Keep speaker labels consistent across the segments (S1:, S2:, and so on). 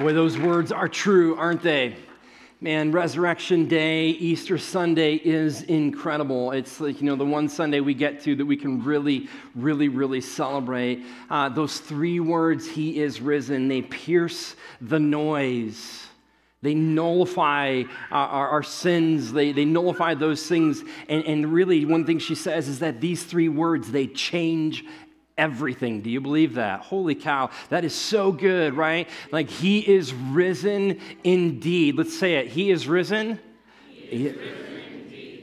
S1: Boy, those words are true, aren't they? Man, Resurrection Day, Easter Sunday is incredible. It's like, you know, the one Sunday we get to that we can really, really, really celebrate. Uh, those three words, He is risen, they pierce the noise. They nullify our, our, our sins. They, they nullify those things. And, and really, one thing she says is that these three words, they change everything. Do you believe that? Holy cow, that is so good, right? Like he is risen indeed. Let's say it. He is risen. He is risen.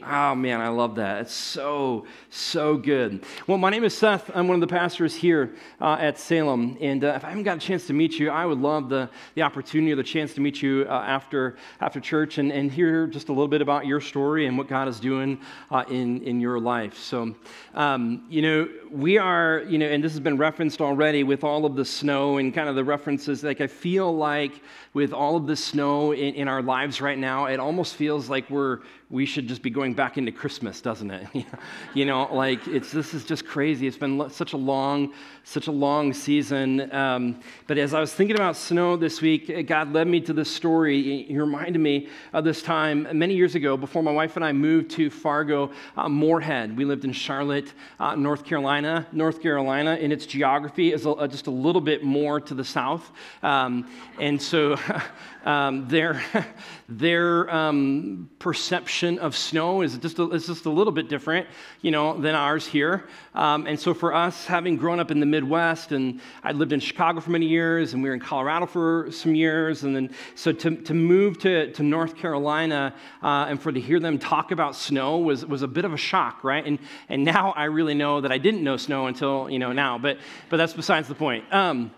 S1: Oh man, I love that. It's so, so good. Well, my name is Seth. I'm one of the pastors here uh, at Salem. And uh, if I haven't got a chance to meet you, I would love the, the opportunity or the chance to meet you uh, after, after church and, and hear just a little bit about your story and what God is doing uh, in, in your life. So, um, you know, we are, you know, and this has been referenced already with all of the snow and kind of the references. Like, I feel like with all of the snow in, in our lives right now, it almost feels like we're, we should just be going back into Christmas, doesn't it? you know, like, it's, this is just crazy. It's been such a long, such a long season. Um, but as I was thinking about snow this week, God led me to this story. He reminded me of this time many years ago before my wife and I moved to Fargo, uh, Moorhead. We lived in Charlotte, uh, North Carolina. North Carolina, in its geography, is a, just a little bit more to the south. Um, and so um, their, their um, perception of snow is just, a, is just a little bit different, you know, than ours here. Um, and so for us, having grown up in the Midwest, and I lived in Chicago for many years, and we were in Colorado for some years, and then so to, to move to, to North Carolina uh, and for to hear them talk about snow was, was a bit of a shock, right? And, and now I really know that I didn't know snow until, you know, now, but, but that's besides the point. Um,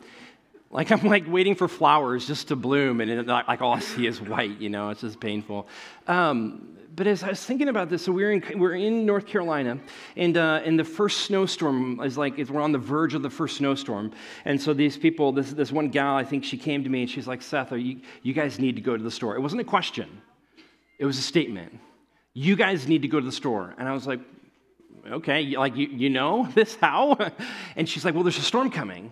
S1: like I'm like waiting for flowers just to bloom, and it, like all I see is white. You know, it's just painful. Um, but as I was thinking about this, so we're in, we're in North Carolina, and, uh, and the first snowstorm is like, we're on the verge of the first snowstorm. And so these people, this, this one gal, I think she came to me and she's like, Seth, you, you guys need to go to the store. It wasn't a question, it was a statement. You guys need to go to the store. And I was like, okay, like, you, you know this? How? And she's like, well, there's a storm coming.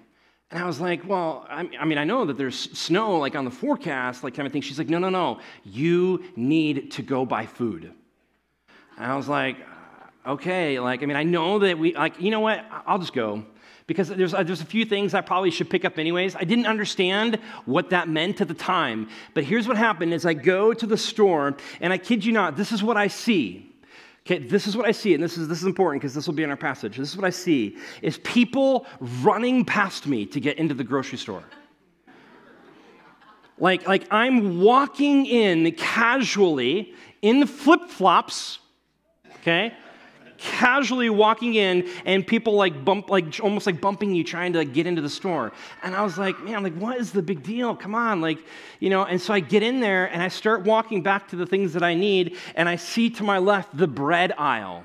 S1: And I was like, well, I mean, I know that there's snow like on the forecast, like kind of thing. She's like, no, no, no. You need to go buy food. And I was like, okay, like, I mean, I know that we, like, you know what? I'll just go. Because there's, uh, there's a few things I probably should pick up anyways. I didn't understand what that meant at the time. But here's what happened is I go to the store, and I kid you not, this is what I see. Okay, this is what I see, and this is, this is important because this will be in our passage. This is what I see is people running past me to get into the grocery store. Like, like I'm walking in casually in flip-flops, okay? Casually walking in and people like bump like almost like bumping you trying to like, get into the store and i was like man like what is the big deal come on like you know and so i get in there and i start walking back to the things that i need and i see to my left the bread aisle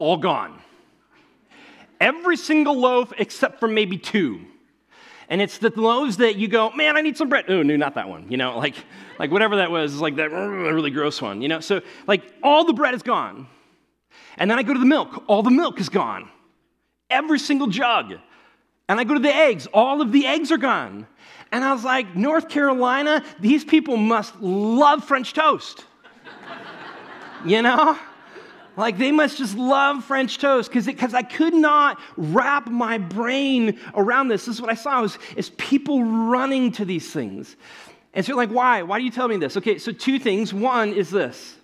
S1: all gone every single loaf except for maybe two and it's the loaves that you go, man, I need some bread. Oh, no, not that one. You know, like, like whatever that was, like that really gross one. You know, so like all the bread is gone. And then I go to the milk, all the milk is gone. Every single jug. And I go to the eggs, all of the eggs are gone. And I was like, North Carolina, these people must love French toast. you know? Like they must just love French toast because I could not wrap my brain around this. This is what I saw is, is people running to these things. And so like, why? Why do you tell me this? Okay, so two things. One is this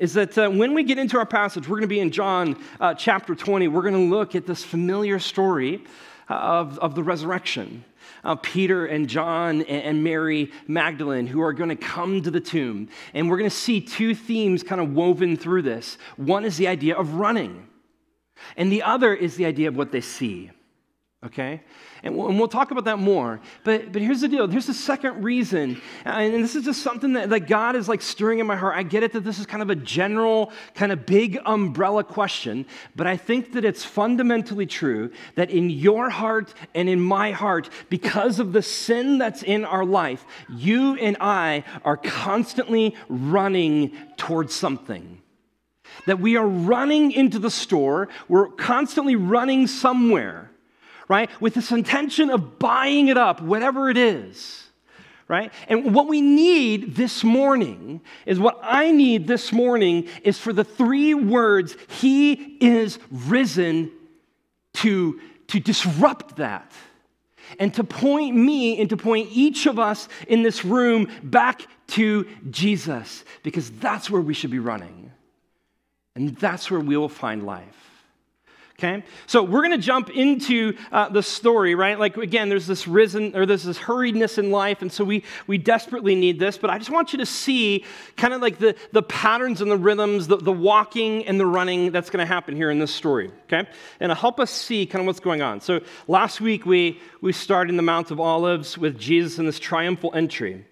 S1: is that uh, when we get into our passage, we're going to be in John uh, chapter 20. We're going to look at this familiar story uh, of, of the resurrection. of Peter and John and Mary Magdalene, who are going to come to the tomb. And we're going to see two themes kind of woven through this. One is the idea of running, and the other is the idea of what they see. Okay? And we'll, and we'll, talk about that more. But, but here's the deal. Here's the second reason. And this is just something that, that God is like stirring in my heart. I get it that this is kind of a general, kind of big umbrella question. But I think that it's fundamentally true that in your heart and in my heart, because of the sin that's in our life, you and I are constantly running towards something that we are running into the store, we're constantly running somewhere right? With this intention of buying it up, whatever it is, right? And what we need this morning is what I need this morning is for the three words, He is risen, to, to disrupt that and to point me and to point each of us in this room back to Jesus, because that's where we should be running. And that's where we will find life. Okay? So we're going to jump into uh, the story, right? Like, again, there's this risen, or there's this hurriedness in life, and so we, we desperately need this. But I just want you to see kind of like the, the patterns and the rhythms, the, the walking and the running that's going to happen here in this story, okay? And help us see kind of what's going on. So last week we, we started in the Mount of Olives with Jesus in this triumphal entry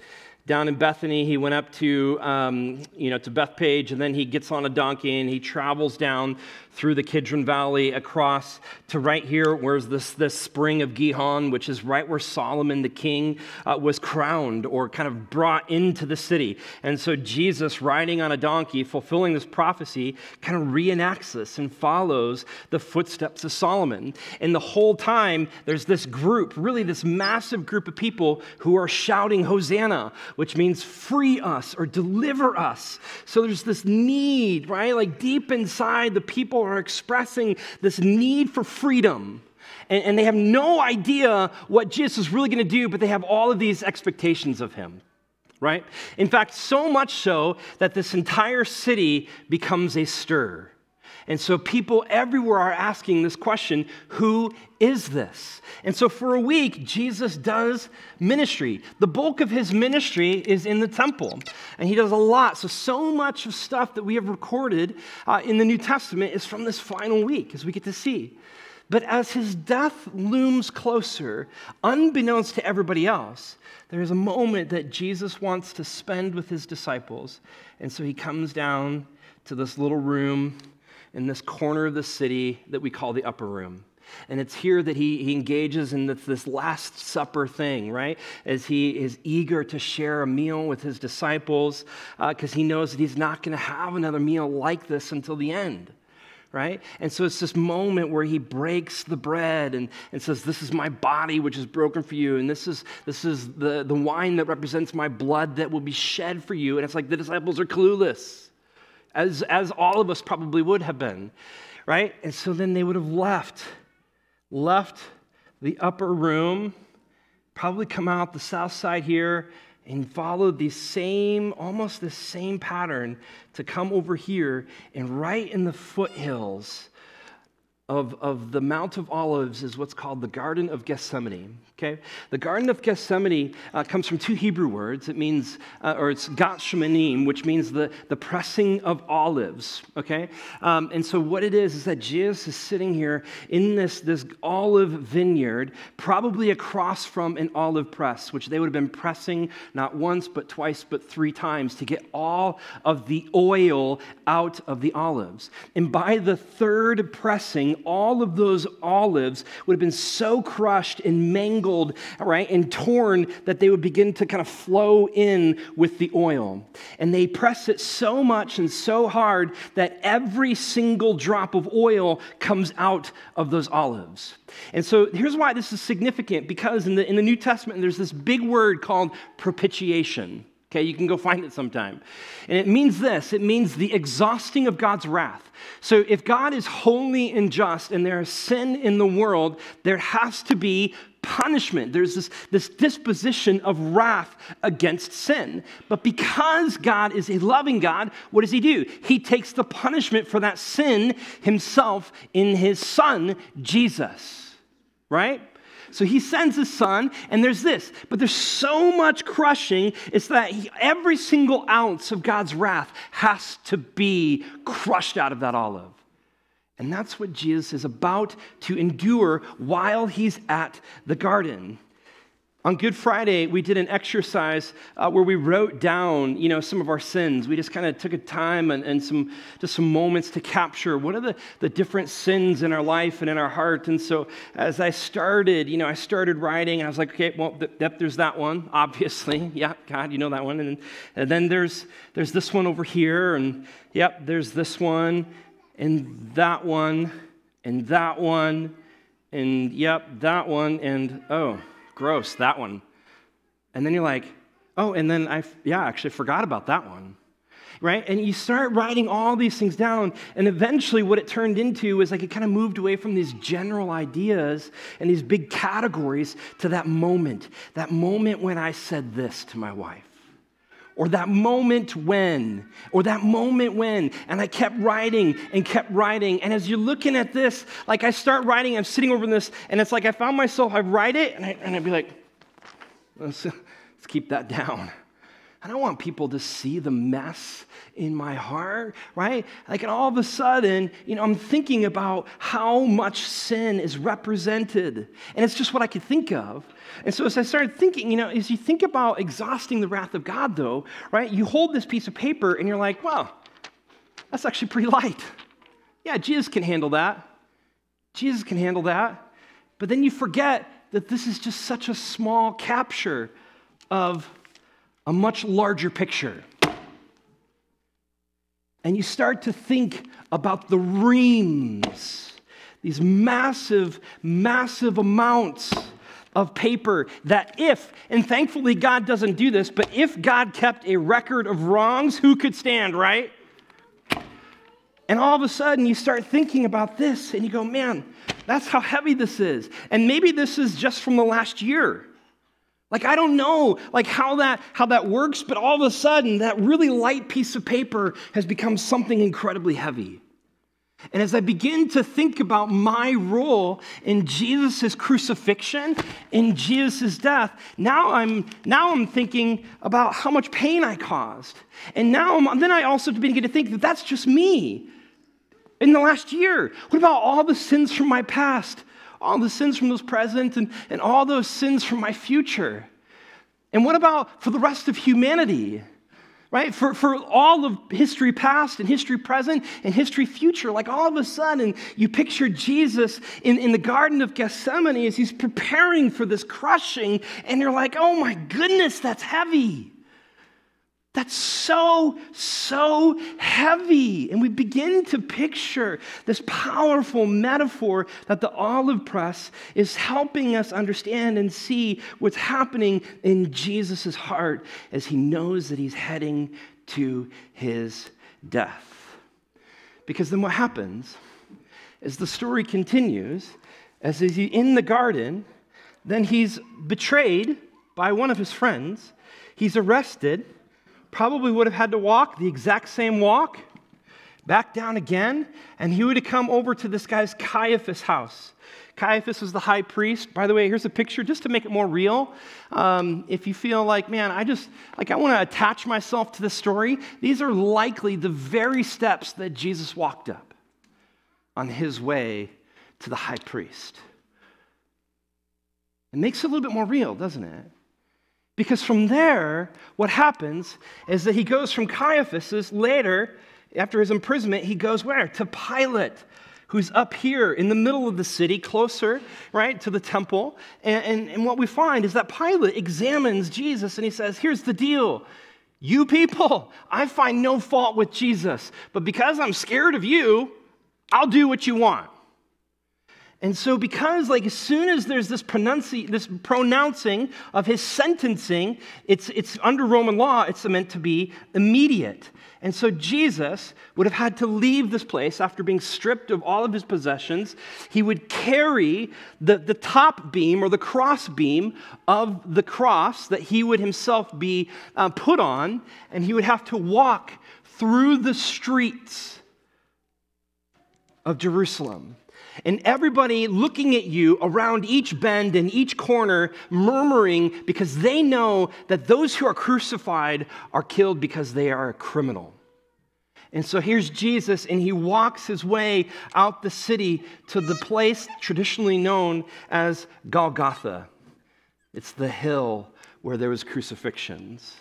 S1: down in Bethany. He went up to, um, you know, to Bethphage, and then he gets on a donkey and he travels down through the Kidron Valley across to right here, where's this, this spring of Gihon, which is right where Solomon the king uh, was crowned or kind of brought into the city. And so Jesus, riding on a donkey, fulfilling this prophecy, kind of reenacts this and follows the footsteps of Solomon. And the whole time, there's this group, really this massive group of people who are shouting, Hosanna, which means free us or deliver us. So there's this need, right? Like deep inside, the people are expressing this need for freedom. And, and they have no idea what Jesus is really going to do, but they have all of these expectations of him right? In fact, so much so that this entire city becomes a stir. And so people everywhere are asking this question who is this? And so for a week, Jesus does ministry. The bulk of his ministry is in the temple, and he does a lot. So, so much of stuff that we have recorded uh, in the New Testament is from this final week, as we get to see. But as his death looms closer, unbeknownst to everybody else, there is a moment that Jesus wants to spend with his disciples. And so he comes down to this little room in this corner of the city that we call the upper room. And it's here that he, he engages in this, this Last Supper thing, right? As he is eager to share a meal with his disciples because uh, he knows that he's not going to have another meal like this until the end, right? And so it's this moment where he breaks the bread and, and says, This is my body which is broken for you. And this is, this is the, the wine that represents my blood that will be shed for you. And it's like the disciples are clueless as, as all of us probably would have been, right? And so then they would have left, left the upper room, probably come out the south side here and followed the same, almost the same pattern to come over here and right in the foothills of, of the Mount of Olives is what's called the Garden of Gethsemane. Okay? The Garden of Gethsemane uh, comes from two Hebrew words. It means, uh, or it's Gethsemanim, which means the, the pressing of olives. Okay? Um, and so what it is is that Jesus is sitting here in this, this olive vineyard, probably across from an olive press, which they would have been pressing not once, but twice, but three times to get all of the oil out of the olives. And by the third pressing, all of those olives would have been so crushed and mangled, right, and torn that they would begin to kind of flow in with the oil. And they press it so much and so hard that every single drop of oil comes out of those olives. And so here's why this is significant because in the, in the New Testament, there's this big word called propitiation. Okay, you can go find it sometime. And it means this it means the exhausting of God's wrath. So if God is holy and just and there is sin in the world, there has to be punishment. There's this, this disposition of wrath against sin. But because God is a loving God, what does He do? He takes the punishment for that sin Himself in His Son, Jesus. Right? So he sends his son, and there's this. But there's so much crushing, it's that he, every single ounce of God's wrath has to be crushed out of that olive. And that's what Jesus is about to endure while he's at the garden. On Good Friday, we did an exercise uh, where we wrote down, you know, some of our sins. We just kind of took a time and, and some just some moments to capture what are the, the different sins in our life and in our heart. And so as I started, you know, I started writing and I was like, okay, well, th- th- there's that one, obviously. Yeah, God, you know that one. And, and then there's there's this one over here, and yep, there's this one, and that one, and that one and yep, that one, and oh, gross, that one. And then you're like, oh, and then I, yeah, I actually forgot about that one. Right? And you start writing all these things down, and eventually what it turned into is like it kind of moved away from these general ideas and these big categories to that moment, that moment when I said this to my wife or that moment when, or that moment when. And I kept writing and kept writing. And as you're looking at this, like I start writing, I'm sitting over this, and it's like I found myself, I write it, and, I, and I'd be like, let's, let's keep that down. I don't want people to see the mess in my heart, right? Like, and all of a sudden, you know, I'm thinking about how much sin is represented. And it's just what I could think of. And so as I started thinking, you know, as you think about exhausting the wrath of God, though, right, you hold this piece of paper and you're like, well, that's actually pretty light. Yeah, Jesus can handle that. Jesus can handle that. But then you forget that this is just such a small capture of a much larger picture. And you start to think about the reams, these massive, massive amounts of paper that if, and thankfully God doesn't do this, but if God kept a record of wrongs, who could stand, right? And all of a sudden you start thinking about this and you go, man, that's how heavy this is. And maybe this is just from the last year. Like I don't know like how that how that works, but all of a sudden that really light piece of paper has become something incredibly heavy. And as I begin to think about my role in Jesus' crucifixion, in Jesus' death, now I'm, now I'm thinking about how much pain I caused. And now I'm, then I also begin to think that that's just me in the last year. What about all the sins from my past? All the sins from those present and, and all those sins from my future? And what about for the rest of humanity? Right? For, for all of history past and history present and history future, like all of a sudden you picture Jesus in, in the Garden of Gethsemane as he's preparing for this crushing, and you're like, oh my goodness, that's heavy. That's so, so heavy. And we begin to picture this powerful metaphor that the olive press is helping us understand and see what's happening in Jesus' heart as he knows that he's heading to his death. Because then what happens is the story continues as he's in the garden, then he's betrayed by one of his friends, he's arrested probably would have had to walk the exact same walk back down again, and he would have come over to this guy's Caiaphas house. Caiaphas was the high priest. By the way, here's a picture just to make it more real. Um, if you feel like, man, I just, like, I want to attach myself to the story, these are likely the very steps that Jesus walked up on his way to the high priest. It makes it a little bit more real, doesn't it? Because from there, what happens is that he goes from Caiaphas later, after his imprisonment, he goes where? To Pilate, who's up here in the middle of the city, closer, right, to the temple. And, and, and what we find is that Pilate examines Jesus and he says, Here's the deal. You people, I find no fault with Jesus, but because I'm scared of you, I'll do what you want. And so, because like as soon as there's this, pronunci- this pronouncing of his sentencing, it's, it's under Roman law, it's meant to be immediate. And so Jesus would have had to leave this place after being stripped of all of his possessions. He would carry the, the top beam or the cross beam of the cross that he would himself be uh, put on, and he would have to walk through the streets of Jerusalem and everybody looking at you around each bend and each corner, murmuring because they know that those who are crucified are killed because they are a criminal. And so here's Jesus, and he walks his way out the city to the place traditionally known as Golgotha. It's the hill where there was crucifixions.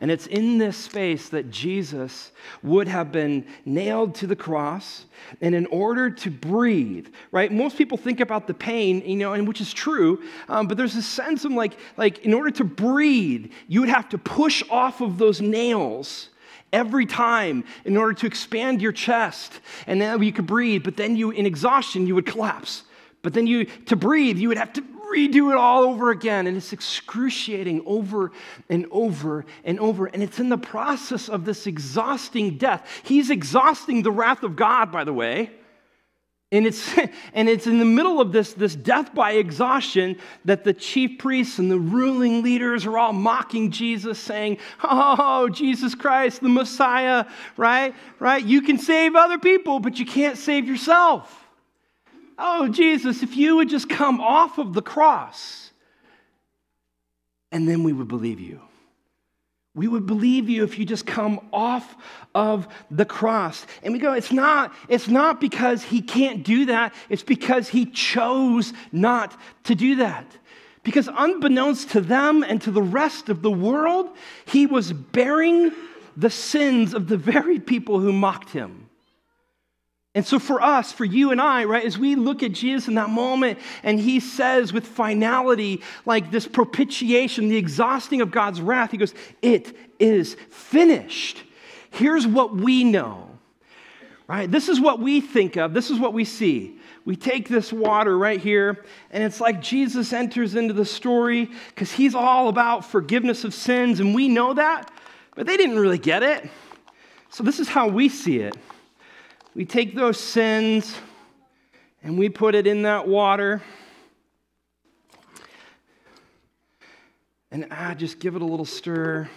S1: And it's in this space that Jesus would have been nailed to the cross. And in order to breathe, right? Most people think about the pain, you know, and which is true, um, but there's a sense of like, like, in order to breathe, you would have to push off of those nails every time in order to expand your chest. And then you could breathe, but then you, in exhaustion, you would collapse But then you, to breathe, you would have to redo it all over again. And it's excruciating over and over and over. And it's in the process of this exhausting death. He's exhausting the wrath of God, by the way. And it's, and it's in the middle of this, this death by exhaustion that the chief priests and the ruling leaders are all mocking Jesus, saying, Oh, Jesus Christ, the Messiah, right? Right? You can save other people, but you can't save yourself. Oh, Jesus, if you would just come off of the cross, and then we would believe you. We would believe you if you just come off of the cross. And we go, it's not, it's not because he can't do that, it's because he chose not to do that. Because unbeknownst to them and to the rest of the world, he was bearing the sins of the very people who mocked him. And so, for us, for you and I, right, as we look at Jesus in that moment and he says with finality, like this propitiation, the exhausting of God's wrath, he goes, It is finished. Here's what we know, right? This is what we think of, this is what we see. We take this water right here, and it's like Jesus enters into the story because he's all about forgiveness of sins, and we know that, but they didn't really get it. So, this is how we see it we take those sins and we put it in that water. And ah, just give it a little stir.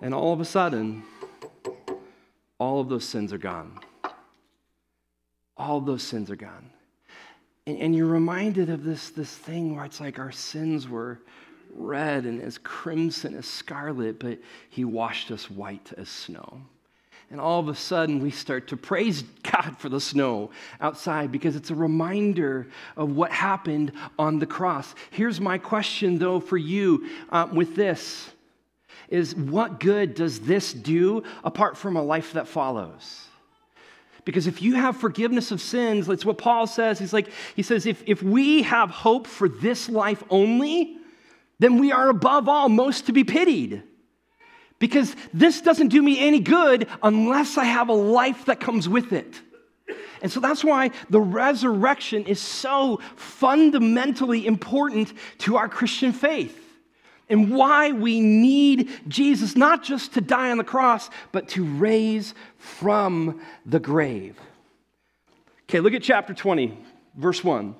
S1: And all of a sudden, all of those sins are gone. All of those sins are gone. And, and you're reminded of this, this thing where it's like our sins were red and as crimson as scarlet, but he washed us white as snow. And all of a sudden, we start to praise God for the snow outside because it's a reminder of what happened on the cross. Here's my question, though, for you uh, with this is what good does this do apart from a life that follows? Because if you have forgiveness of sins, that's what Paul says. He's like, he says, if, if we have hope for this life only, then we are above all most to be pitied. Because this doesn't do me any good unless I have a life that comes with it. And so that's why the resurrection is so fundamentally important to our Christian faith and why we need Jesus, not just to die on the cross, but to raise from the grave. Okay, look at chapter 20, verse 1.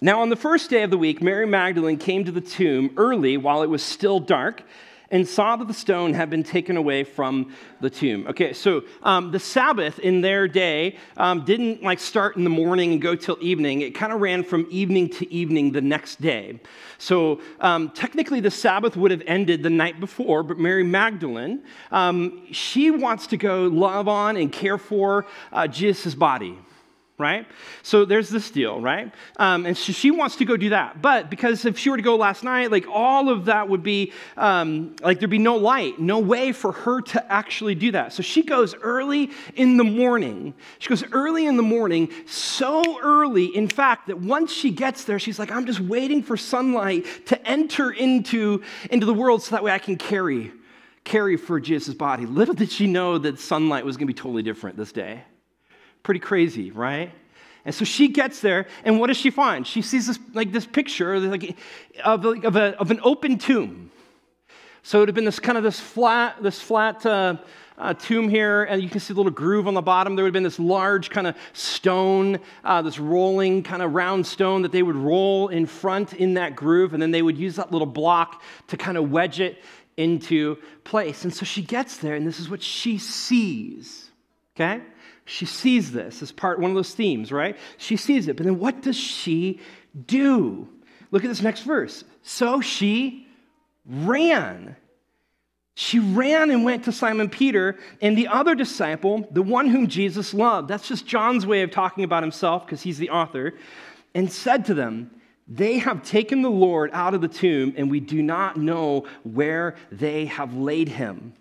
S1: Now, on the first day of the week, Mary Magdalene came to the tomb early while it was still dark and saw that the stone had been taken away from the tomb. Okay, so um, the Sabbath in their day um, didn't like start in the morning and go till evening. It kind of ran from evening to evening the next day. So um, technically, the Sabbath would have ended the night before, but Mary Magdalene, um, she wants to go love on and care for uh, Jesus' body right? So there's this deal, right? Um, and so she wants to go do that. But because if she were to go last night, like all of that would be, um, like there'd be no light, no way for her to actually do that. So she goes early in the morning. She goes early in the morning, so early, in fact, that once she gets there, she's like, I'm just waiting for sunlight to enter into, into the world so that way I can carry, carry for Jesus' body. Little did she know that sunlight was going to be totally different this day. Pretty crazy, right? And so she gets there, and what does she find? She sees this like this picture like, of, of, a, of an open tomb. So it would have been this kind of this flat, this flat uh, uh, tomb here, and you can see a little groove on the bottom. There would have been this large kind of stone, uh, this rolling kind of round stone that they would roll in front in that groove, and then they would use that little block to kind of wedge it into place. And so she gets there, and this is what she sees. Okay? She sees this as part one of those themes, right? She sees it, but then what does she do? Look at this next verse. So she ran. She ran and went to Simon Peter and the other disciple, the one whom Jesus loved. That's just John's way of talking about himself because he's the author, and said to them, They have taken the Lord out of the tomb, and we do not know where they have laid him.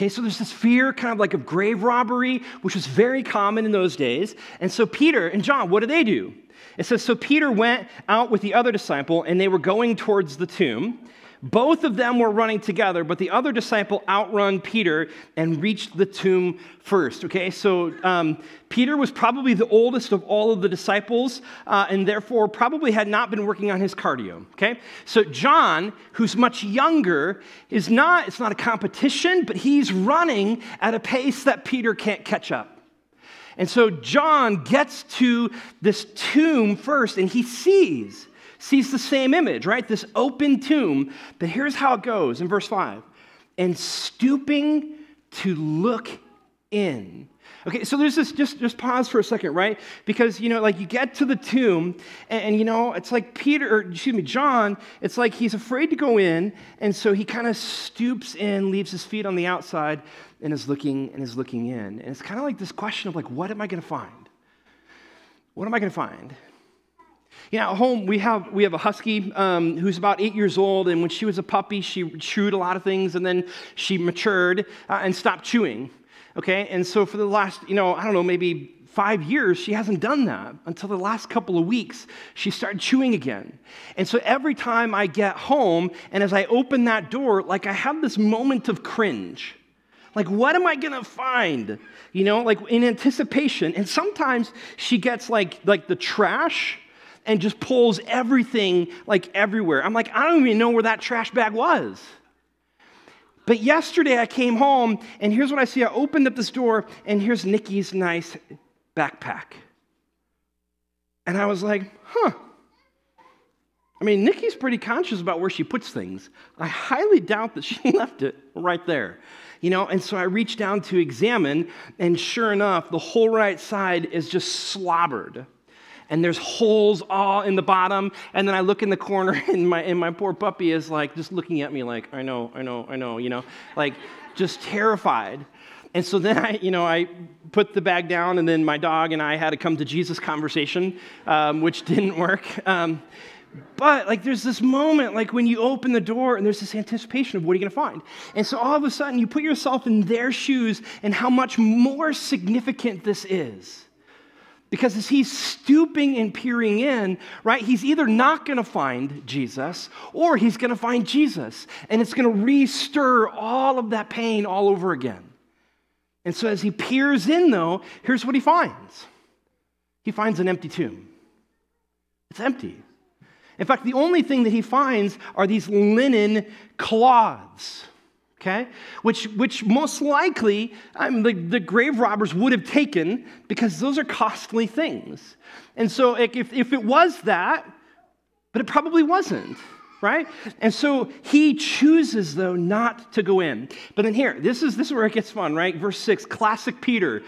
S1: Okay, so there's this fear kind of like of grave robbery, which was very common in those days. And so Peter and John, what do they do? It says, So Peter went out with the other disciple, and they were going towards the tomb. Both of them were running together, but the other disciple outrun Peter and reached the tomb first. Okay, so um, Peter was probably the oldest of all of the disciples, uh, and therefore probably had not been working on his cardio. Okay, so John, who's much younger, is not. It's not a competition, but he's running at a pace that Peter can't catch up. And so John gets to this tomb first, and he sees sees the same image, right? This open tomb. But here's how it goes in verse 5 and stooping to look in. Okay, so there's this, just, just pause for a second, right? Because, you know, like you get to the tomb, and, and, you know, it's like Peter, or excuse me, John, it's like he's afraid to go in, and so he kind of stoops in, leaves his feet on the outside, and is looking, and is looking in. And it's kind of like this question of like, what am I going to find? What am I going to find? You know, at home we have we have a husky um, who's about eight years old, and when she was a puppy, she chewed a lot of things, and then she matured uh, and stopped chewing. Okay, and so for the last, you know, I don't know, maybe five years, she hasn't done that until the last couple of weeks. She started chewing again. And so every time I get home, and as I open that door, like I have this moment of cringe. Like, what am I gonna find? You know, like in anticipation. And sometimes she gets like like the trash and just pulls everything like everywhere. I'm like, I don't even know where that trash bag was. But yesterday I came home and here's what I see. I opened up this door and here's Nikki's nice backpack. And I was like, huh. I mean, Nikki's pretty conscious about where she puts things. I highly doubt that she left it right there. You know, and so I reached down to examine, and sure enough, the whole right side is just slobbered and there's holes all in the bottom. And then I look in the corner, and my, and my poor puppy is like just looking at me like, I know, I know, I know, you know, like just terrified. And so then I, you know, I put the bag down, and then my dog and I had a come to Jesus conversation, um, which didn't work. Um, but like there's this moment like when you open the door and there's this anticipation of what are you going to find and so all of a sudden you put yourself in their shoes and how much more significant this is because as he's stooping and peering in, right, he's either not going to find Jesus or he's going to find Jesus. And it's going to re-stir all of that pain all over again. And so as he peers in, though, here's what he finds he finds an empty tomb. It's empty. In fact, the only thing that he finds are these linen cloths okay? Which, which most likely the, the grave robbers would have taken because those are costly things. And so if, if it was that, but it probably wasn't, right? And so he chooses, though, not to go in. But then here, this is, this is where it gets fun, right? Verse 6, classic Peter.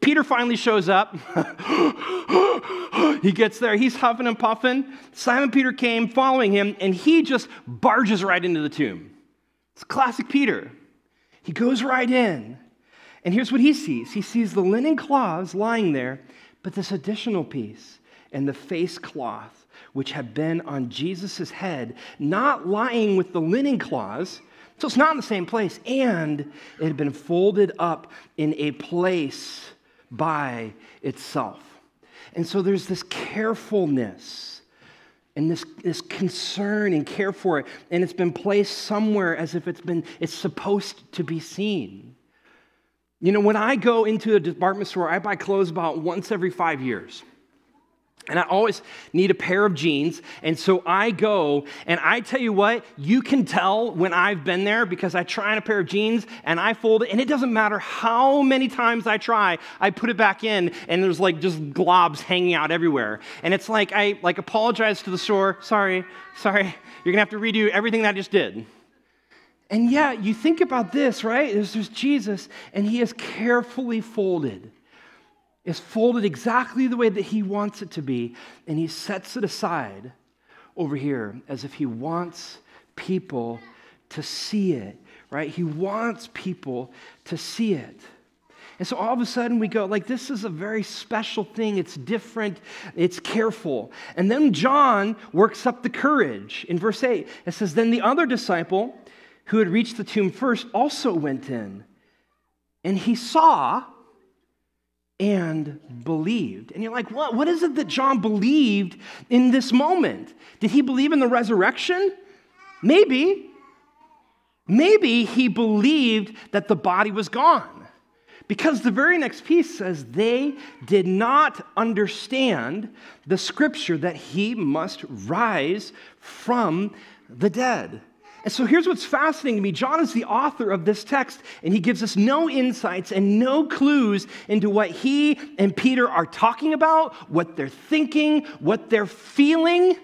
S1: Peter finally shows up. he gets there. He's huffing and puffing. Simon Peter came following him, and he just barges right into the tomb. It's classic Peter. He goes right in. And here's what he sees he sees the linen cloths lying there, but this additional piece and the face cloth, which had been on Jesus' head, not lying with the linen cloths. So it's not in the same place. And it had been folded up in a place by itself. And so there's this carefulness and this, this concern and care for it and it's been placed somewhere as if it's been it's supposed to be seen. You know when i go into a department store i buy clothes about once every five years and I always need a pair of jeans. And so I go, and I tell you what, you can tell when I've been there because I try on a pair of jeans and I fold it, and it doesn't matter how many times I try, I put it back in, and there's like just globs hanging out everywhere. And it's like I like apologize to the store, sorry, sorry, you're gonna have to redo everything that I just did. And yeah, you think about this, right? There's, there's Jesus, and he is carefully folded is folded exactly the way that he wants it to be, and he sets it aside over here as if he wants people to see it, right? He wants people to see it. And so all of a sudden we go, like, this is a very special thing. It's different, it's careful. And then John works up the courage. In verse 8, it says, Then the other disciple who had reached the tomb first also went in. And he saw and believed. And you're like, what? What is it that John believed in this moment? Did he believe in the resurrection? Maybe, maybe he believed that the body was gone. Because the very next piece says they did not understand the scripture that he must rise from the dead. And so here's what's fascinating to me John is the author of this text, and he gives us no insights and no clues into what he and Peter are talking about, what they're thinking, what they're feeling.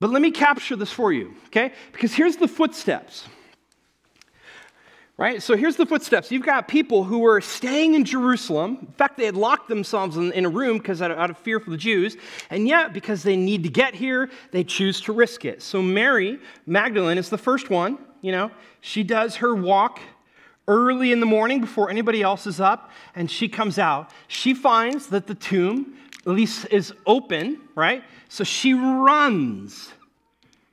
S1: But let me capture this for you, okay? Because here's the footsteps right? So here's the footsteps. You've got people who were staying in Jerusalem. In fact, they had locked themselves in, in a room because out, out of fear for the Jews. And yet, because they need to get here, they choose to risk it. So Mary Magdalene is the first one. You know, she does her walk early in the morning before anybody else is up, and she comes out. She finds that the tomb, at least, is open, right? So she runs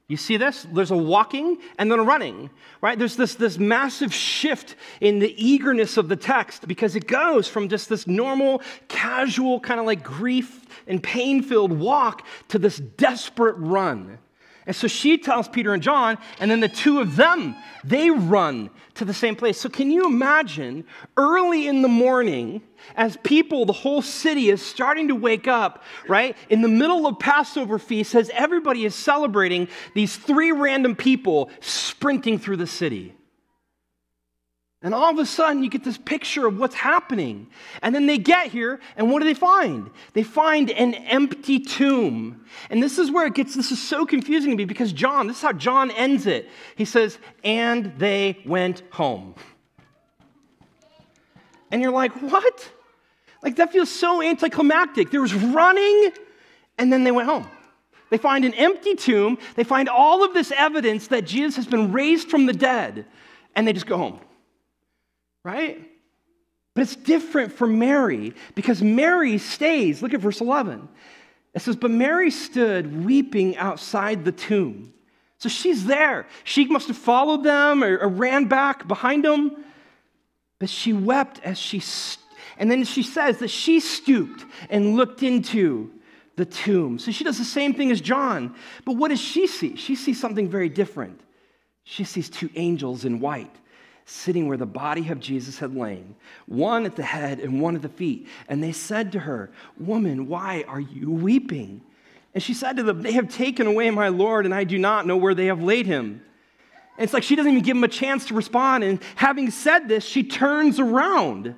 S1: you see this? There's a walking and then a running, right? There's this, this massive shift in the eagerness of the text because it goes from just this normal, casual, kind of like grief and pain filled walk to this desperate run. And so she tells Peter and John, and then the two of them, they run to the same place. So can you imagine early in the morning, as people, the whole city is starting to wake up, right? In the middle of Passover feast, as everybody is celebrating, these three random people sprinting through the city. And all of a sudden, you get this picture of what's happening. And then they get here, and what do they find? They find an empty tomb. And this is where it gets, this is so confusing to me because John, this is how John ends it. He says, and they went home. And you're like, what? Like, that feels so anticlimactic. There was running, and then they went home. They find an empty tomb, they find all of this evidence that Jesus has been raised from the dead, and they just go home right? But it's different for Mary because Mary stays. Look at verse 11. It says, But Mary stood weeping outside the tomb. So she's there. She must have followed them or, or ran back behind them. But she wept as she, st- and then she says that she stooped and looked into the tomb. So she does the same thing as John. But what does she see? She sees something very different. She sees two angels in white sitting where the body of Jesus had lain, one at the head and one at the feet. And they said to her, Woman, why are you weeping? And she said to them, They have taken away my Lord, and I do not know where they have laid him. And it's like she doesn't even give him a chance to respond. And having said this, she turns around,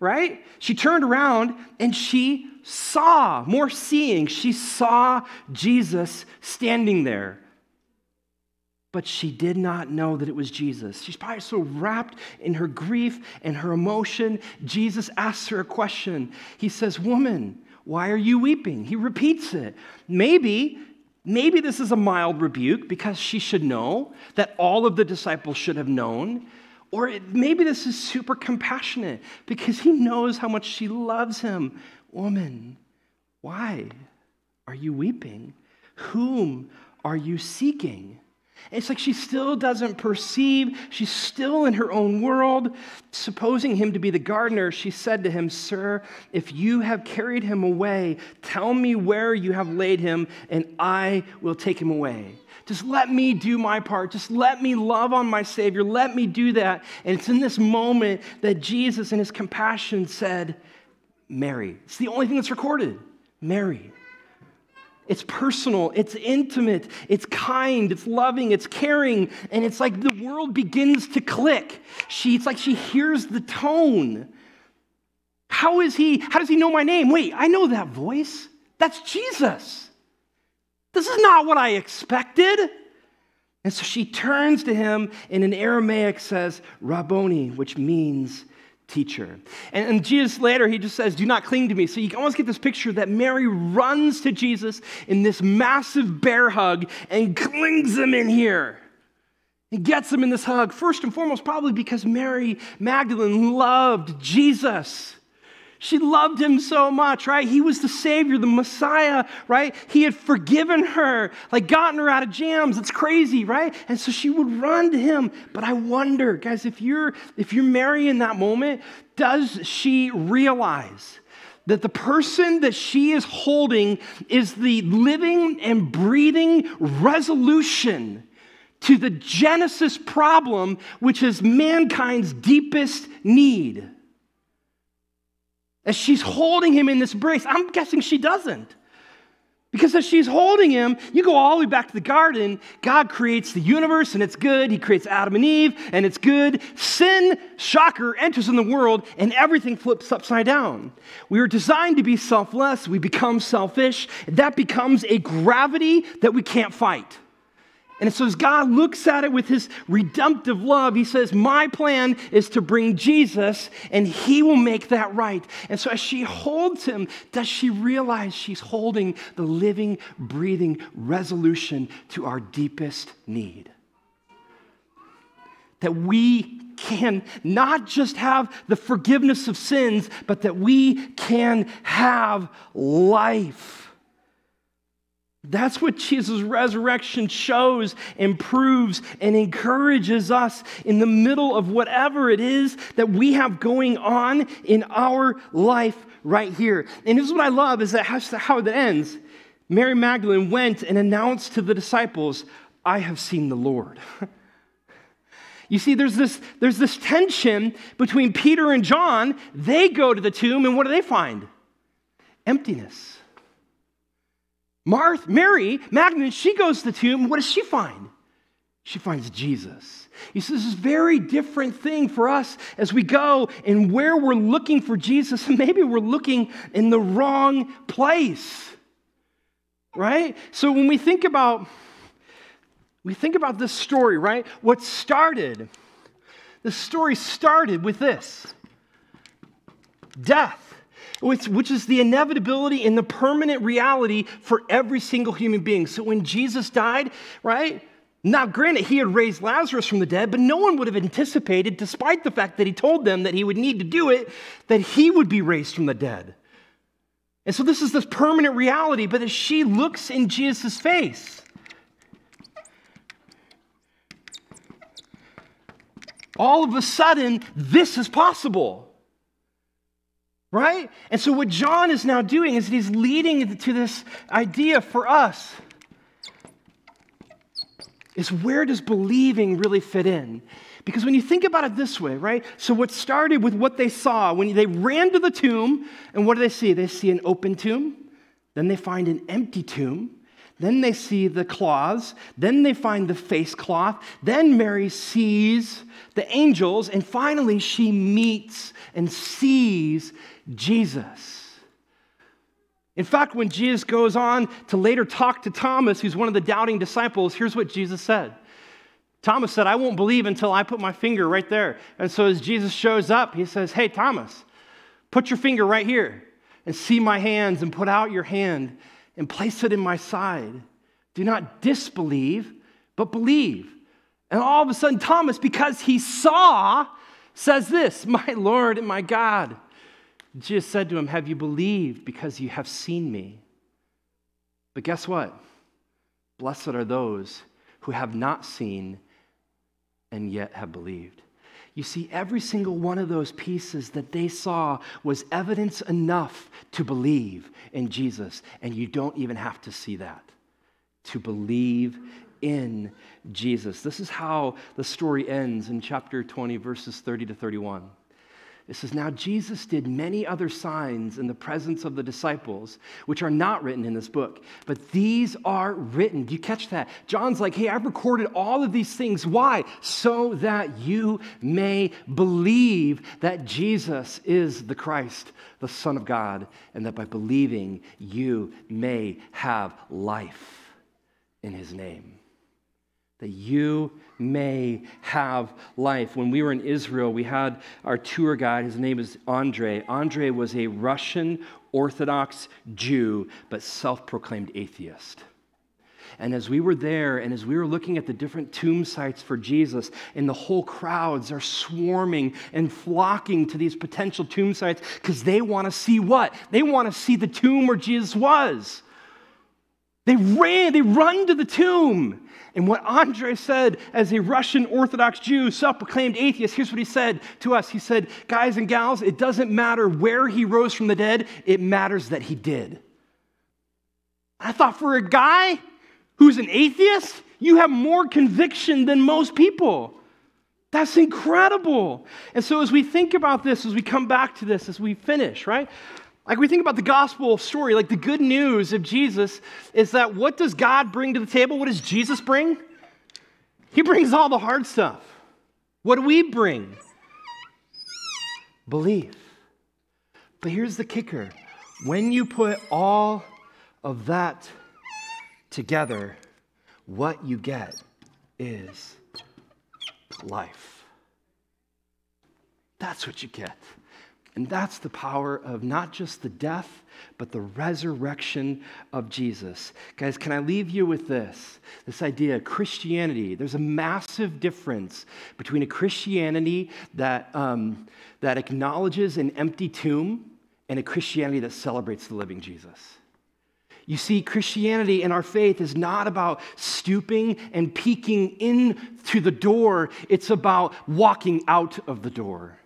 S1: right? She turned around and she saw, more seeing, she saw Jesus standing there but she did not know that it was Jesus. She's probably so wrapped in her grief and her emotion. Jesus asks her a question. He says, Woman, why are you weeping? He repeats it. Maybe, maybe this is a mild rebuke because she should know that all of the disciples should have known. Or maybe this is super compassionate because he knows how much she loves him. Woman, why are you weeping? Whom are you seeking? It's like she still doesn't perceive. She's still in her own world. Supposing him to be the gardener, she said to him, Sir, if you have carried him away, tell me where you have laid him, and I will take him away. Just let me do my part. Just let me love on my Savior. Let me do that. And it's in this moment that Jesus, in his compassion, said, Mary. It's the only thing that's recorded. Mary. It's personal, it's intimate, it's kind, it's loving, it's caring, and it's like the world begins to click. She, it's like she hears the tone. How is he? How does he know my name? Wait, I know that voice. That's Jesus. This is not what I expected. And so she turns to him and in Aramaic says, Rabboni, which means teacher. And, and, Jesus later, he just says, Do not cling to me. So you almost get this picture that Mary runs to Jesus in this massive bear hug and clings him in here. He gets him in this hug, first and foremost, probably because Mary Magdalene loved Jesus. She loved him so much, right? He was the Savior, the Messiah, right? He had forgiven her, like gotten her out of jams. It's crazy, right? And so she would run to him. But I wonder, guys, if you're if you're Mary in that moment, does she realize that the person that she is holding is the living and breathing resolution to the Genesis problem, which is mankind's deepest need. As she's holding him in this brace, I'm guessing she doesn't. Because as she's holding him, you go all the way back to the garden. God creates the universe and it's good. He creates Adam and Eve and it's good. Sin, shocker, enters in the world and everything flips upside down. We are designed to be selfless. We become selfish. That becomes a gravity that we can't fight. And so, as God looks at it with his redemptive love, he says, My plan is to bring Jesus, and he will make that right. And so, as she holds him, does she realize she's holding the living, breathing resolution to our deepest need? That we can not just have the forgiveness of sins, but that we can have life. That's what Jesus' resurrection shows and proves and encourages us in the middle of whatever it is that we have going on in our life right here. And this is what I love is that how it ends. Mary Magdalene went and announced to the disciples, I have seen the Lord. You see, there's this, there's this tension between Peter and John. They go to the tomb, and what do they find? Emptiness. Martha, Mary Magdalene, she goes to the tomb. What does she find? She finds Jesus. You see, this is a very different thing for us as we go and where we're looking for Jesus, and maybe we're looking in the wrong place. Right? So when we think about we think about this story, right? What started, the story started with this death which, which is the inevitability and the permanent reality for every single human being. So when Jesus died, right? Now, granted, he had raised Lazarus from the dead, but no one would have anticipated, despite the fact that he told them that he would need to do it, that he would be raised from the dead. And so this is this permanent reality, but as she looks in Jesus' face, all of a sudden, this is possible right? And so, what John is now doing is he's leading to this idea for us is where does believing really fit in? Because when you think about it this way, right? So, what started with what they saw, when they ran to the tomb, and what do they see? They see an open tomb, then they find an empty tomb. Then they see the claws. Then they find the face cloth. Then Mary sees the angels. And finally, she meets and sees Jesus. In fact, when Jesus goes on to later talk to Thomas, who's one of the doubting disciples, here's what Jesus said. Thomas said, I won't believe until I put my finger right there. And so as Jesus shows up, he says, Hey, Thomas, put your finger right here and see my hands and put out your hand and place it in my side. Do not disbelieve, but believe. And all of a sudden, Thomas, because he saw, says this My Lord and my God. Jesus said to him, Have you believed because you have seen me? But guess what? Blessed are those who have not seen and yet have believed. You see, every single one of those pieces that they saw was evidence enough to believe in Jesus, and you don't even have to see that to believe in Jesus. This is how the story ends in chapter 20, verses 30 to 31. It says, Now Jesus did many other signs in the presence of the disciples, which are not written in this book, but these are written. Do you catch that? John's like, Hey, I've recorded all of these things. Why? So that you may believe that Jesus is the Christ, the Son of God, and that by believing you may have life in his name that you may have life. When we were in Israel, we had our tour guide. His name is Andre. Andre was a Russian Orthodox Jew, but self proclaimed atheist. And as we were there and as we were looking at the different tomb sites for Jesus, and the whole crowds are swarming and flocking to these potential tomb sites because they want to see what? They want to see the tomb where Jesus was. They ran, they run to the tomb. And what Andre said as a Russian Orthodox Jew, self proclaimed atheist, here's what he said to us. He said, Guys and gals, it doesn't matter where he rose from the dead, it matters that he did. I thought for a guy who's an atheist, You have more conviction than most people. That's incredible. And so, as we think about this, as we come back to this, as we finish, right? Like we think about the gospel story, like the good news of Jesus is that what does God bring to the table? What does Jesus bring? He brings all the hard stuff. What do we bring? Belief. But here's the kicker when you put all of that together, what you get is life. That's what you get. And that's the power of not just the death, but the resurrection of Jesus. Guys, can I leave you with this? This idea of Christianity, there's a massive difference between a Christianity that, um, that acknowledges an empty tomb and a Christianity that celebrates the living Jesus. You see, Christianity and our faith is not about stooping and peeking into the door, it's about walking out of the door.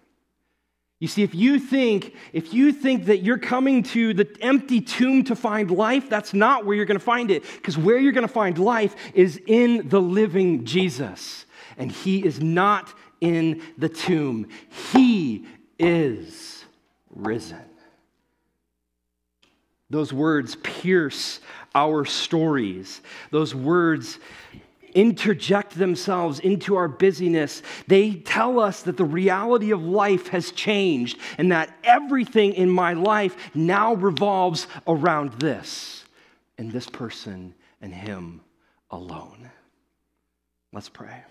S1: You see, if you think, if you think that you're coming to the empty tomb to find life, that's not where you're going to find it. Because where you're going to find life is in the living Jesus. And he is not in the tomb. He is risen. Those words pierce our stories. Those words interject themselves into our busyness. They tell us that the reality of life has changed and that everything in my life now revolves around this and this person and him alone. Let's pray.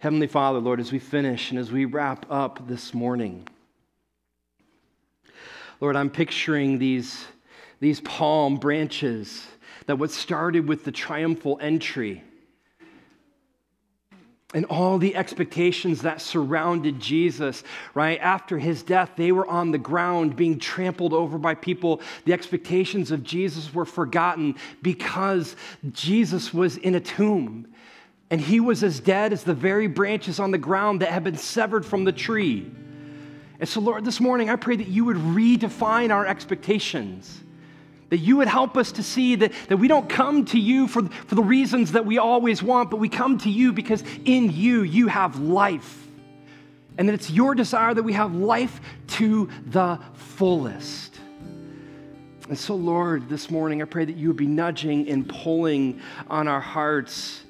S1: Heavenly Father, Lord, as we finish and as we wrap up this morning, Lord, I'm picturing these, these palm branches that what started with the triumphal entry and all the expectations that surrounded Jesus, right? After his death, they were on the ground being trampled over by people. The expectations of Jesus were forgotten because Jesus was in a tomb and he was as dead as the very branches on the ground that had been severed from the tree. And so, Lord, this morning I pray that you would redefine our expectations that you would help us to see that, that we don't come to you for, for the reasons that we always want, but we come to you because in you, you have life. And that it's your desire that we have life to the fullest. And so, Lord, this morning I pray that you would be nudging and pulling on our hearts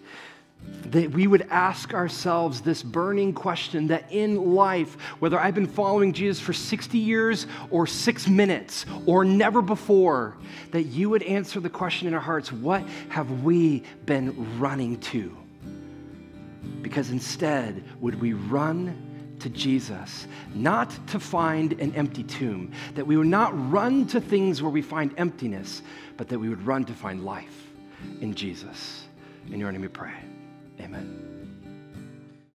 S1: that we would ask ourselves this burning question that in life, whether I've been following Jesus for 60 years or six minutes or never before, that you would answer the question in our hearts what have we been running to? Because instead, would we run to Jesus, not to find an empty tomb, that we would not run to things where we find emptiness, but that we would run to find life in Jesus. In your name we pray. Amen.